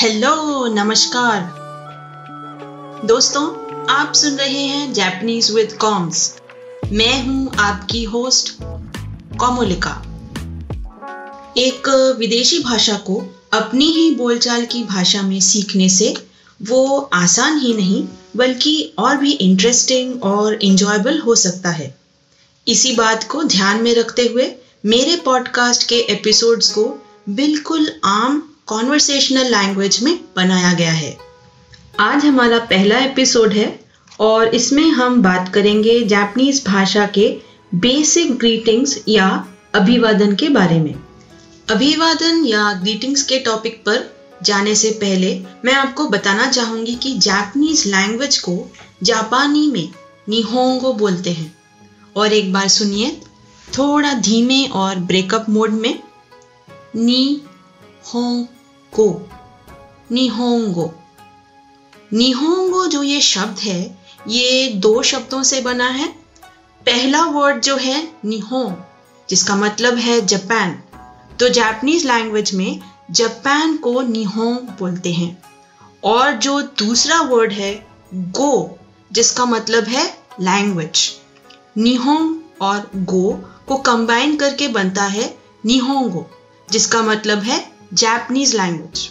Hello नमस्कार। दोस्तों, आप सुन रहे हैं जैपनीज विद कॉम्स मैं हूँ आपकी होस्ट कॉमोलिका। एक विदेशी भाषा को अपनी ही बोलचाल की भाषा में सीखने से वो आसान ही नहीं, बल्कि और भी इंटरेस्टिंग और इंजॉयबल हो सकता है। इसी बात को ध्यान में रखते हुए मेरे पॉडकास्ट के एपिसोड्स को बिल्कुल आम कॉन्वर्सेशनल लैंग्वेज में बनाया गया है। आज हमारा पहला एपिसोड है और इसमें हम बात करेंगे जापानीज भाषा के बेसिक ग्रीटिंग्स या अभिवादन के बारे में। अभिवादन या ग्रीटिंग्स के टॉपिक पर जाने से पहले मैं आपको बताना चाहूँगी कि जापानीज लैंग्वेज को जापानी में निहोंगो बोलते हैं। और एक बार सुनिए, थोड़ा धीमे और ब्रेकअप मोड में। नी होंग को। निहोंगो। निहोंगो जो ये शब्द है, ये दो शब्दों से बना है। पहला वर्ड जो है निहोंग जिसका मतलब है जापान। तो जापानीज लैंग्वेज में जापान को निहोंग बोलते हैं। और जो दूसरा वर्ड है, गो, जिसका मतलब है लैंग्वेज निहोंग और गो को कंबाइन करके बनता है निहोंगो, जिसका मतलब है जापानीज लैंग्वेज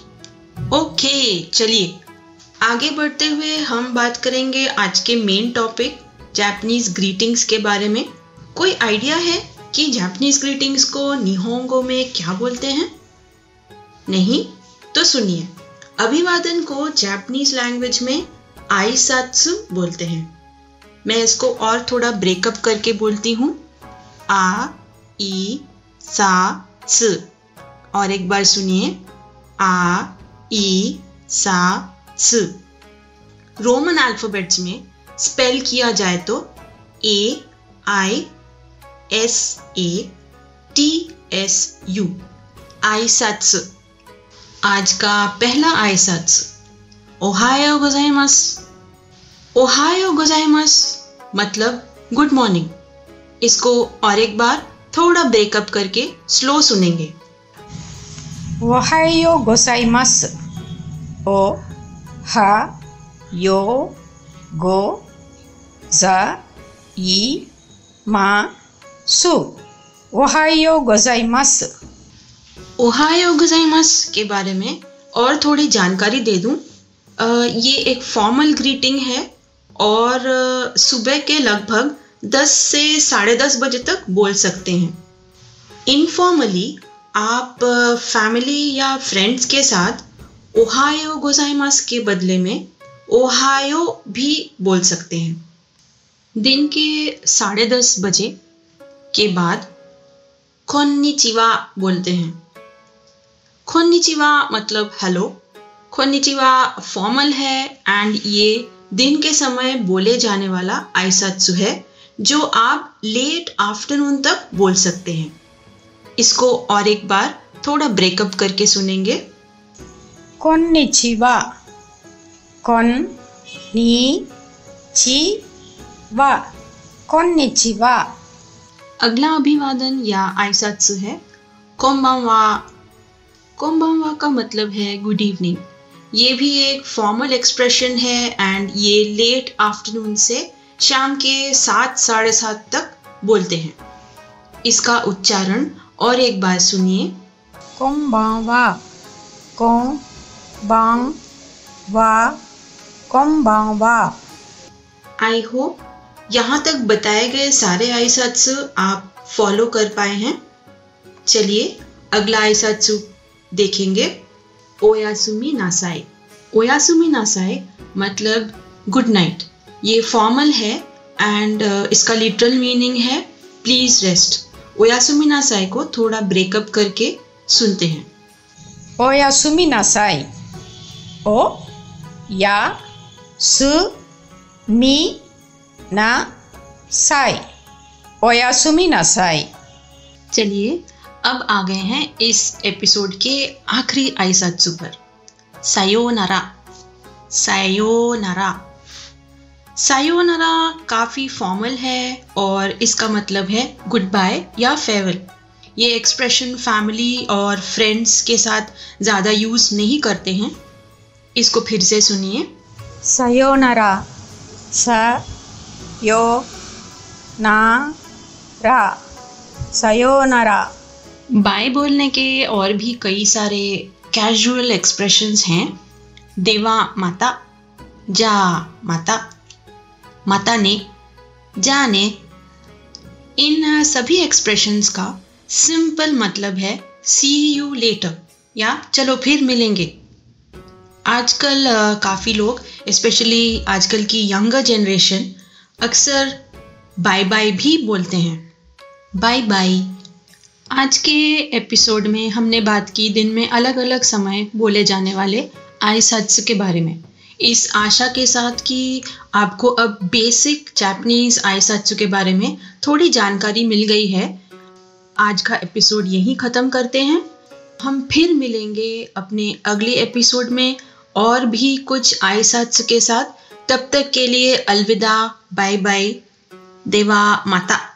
ओके चलिए। आगे बढ़ते हुए हम बात करेंगे आज के मेन टॉपिक जापानीज ग्रीटिंग्स के बारे में। कोई आइडिया है कि जापानीज ग्रीटिंग्स को निहोंगो में क्या बोलते हैं? नहीं? तो सुनिए। अभिवादन को जापानीज लैंग्वेज में आईसात्सु बोलते हैं। मैं इसको और थोड़ा ब्रेकअप करके बोलती हूँ। आ ई स और एक बार सुनिए। आ, ई, सा, स। रोमन अल्फाबेट्स में स्पेल किया जाए तो A I S A T S U I सत्स आज का पहला आई सत्स ओहायो गोजाइमस। ओहायो गोजाइमस। मतलब गुड मॉर्निंग। इसको और एक बार थोड़ा ब्रेकअप करके स्लो सुनेंगे। おはようございます。おはようございます。おはようございます。 ओहायो गोजाइमस के बारे में और थोड़ी जानकारी दे दूं अ, ये एक फॉर्मल ग्रीटिंग है और अ, सुबह के लगभग 10 से साढ़े दस बजे तक बोल सकते हैं इनफॉर्मली आप फैमिली या फ्रेंड्स के साथ ओहायो गोजाइमस के बदले में ओहायो भी बोल सकते हैं। दिन के साढ़े दस बजे के बाद खोन्निचिवा बोलते हैं। खोन्निचिवा मतलब हेलो खोन्निचिवा फॉर्मल है एंड ये दिन के समय बोले जाने वाला आइसत्सु है, जो आप लेट आफ्टरनून तक बोल सकते हैं। इसको और एक बार थोड़ा ब्रेकअप करके सुनेंगे। कोन्निचिवा कौन नी ची वा कोन्निचिवा अगला अभिवादन या आयसात्सु है। कोम्बावा। कोम्बावा का मतलब है गुड इवनिंग ये भी एक फॉर्मल एक्सप्रेशन है एंड ये लेट आफ्टरनून से शाम के सात साढ़े सात तक बोलते हैं। इसका उच्चारण और एक बार सुनिए। बांग वा वा आई होप यहाँ तक बताए गए सारे आइसात्सु आप फॉलो कर पाए हैं। चलिए अगला आइसात्सु देखेंगे। ओयासुमी नासाई। ओयासुमी नासाई मतलब गुड नाइट ये फॉर्मल है एंड uh, इसका लिटरल मीनिंग है प्लीज़ रेस्ट ओयासुमी नासाई को थोड़ा ब्रेकअप करके सुनते हैं। ओयासुमी नासाई ओ या सु मी ना साई। ओयासुमी नासाई चलिए अब आ गए हैं इस एपिसोड के आखिरी आई आइसात्सु पर। सायो नारा सायोनारा काफ़ी फॉर्मल है और इसका मतलब है गुड बाय या फेयरवेल ये एक्सप्रेशन फैमिली और फ्रेंड्स के साथ ज़्यादा यूज़ नहीं करते हैं। इसको फिर से सुनिए। सयोनरा स यो ना रा सयोनरा बाय बोलने के और भी कई सारे कैजुअल एक्सप्रेशंस हैं। देवा माता जा माता। माता ने जा ने इन सभी एक्सप्रेशंस का सिंपल मतलब है सी यू लेटर या चलो फिर मिलेंगे। आजकल काफ़ी लोग स्पेशली आजकल की यंगर जनरेशन अक्सर बाय बाय भी बोलते हैं। बाय बाय आज के एपिसोड में हमने बात की दिन में अलग अलग समय बोले जाने वाले आई सत्स के बारे में। इस आशा के साथ कि आपको अब बेसिक जैपनीज आई सत्सु के बारे में थोड़ी जानकारी मिल गई है। आज का एपिसोड यहीं ख़त्म करते हैं। हम फिर मिलेंगे अपने अगले एपिसोड में और भी कुछ आई सत्स के साथ। तब तक के लिए अलविदा बाय बाय देवा माता।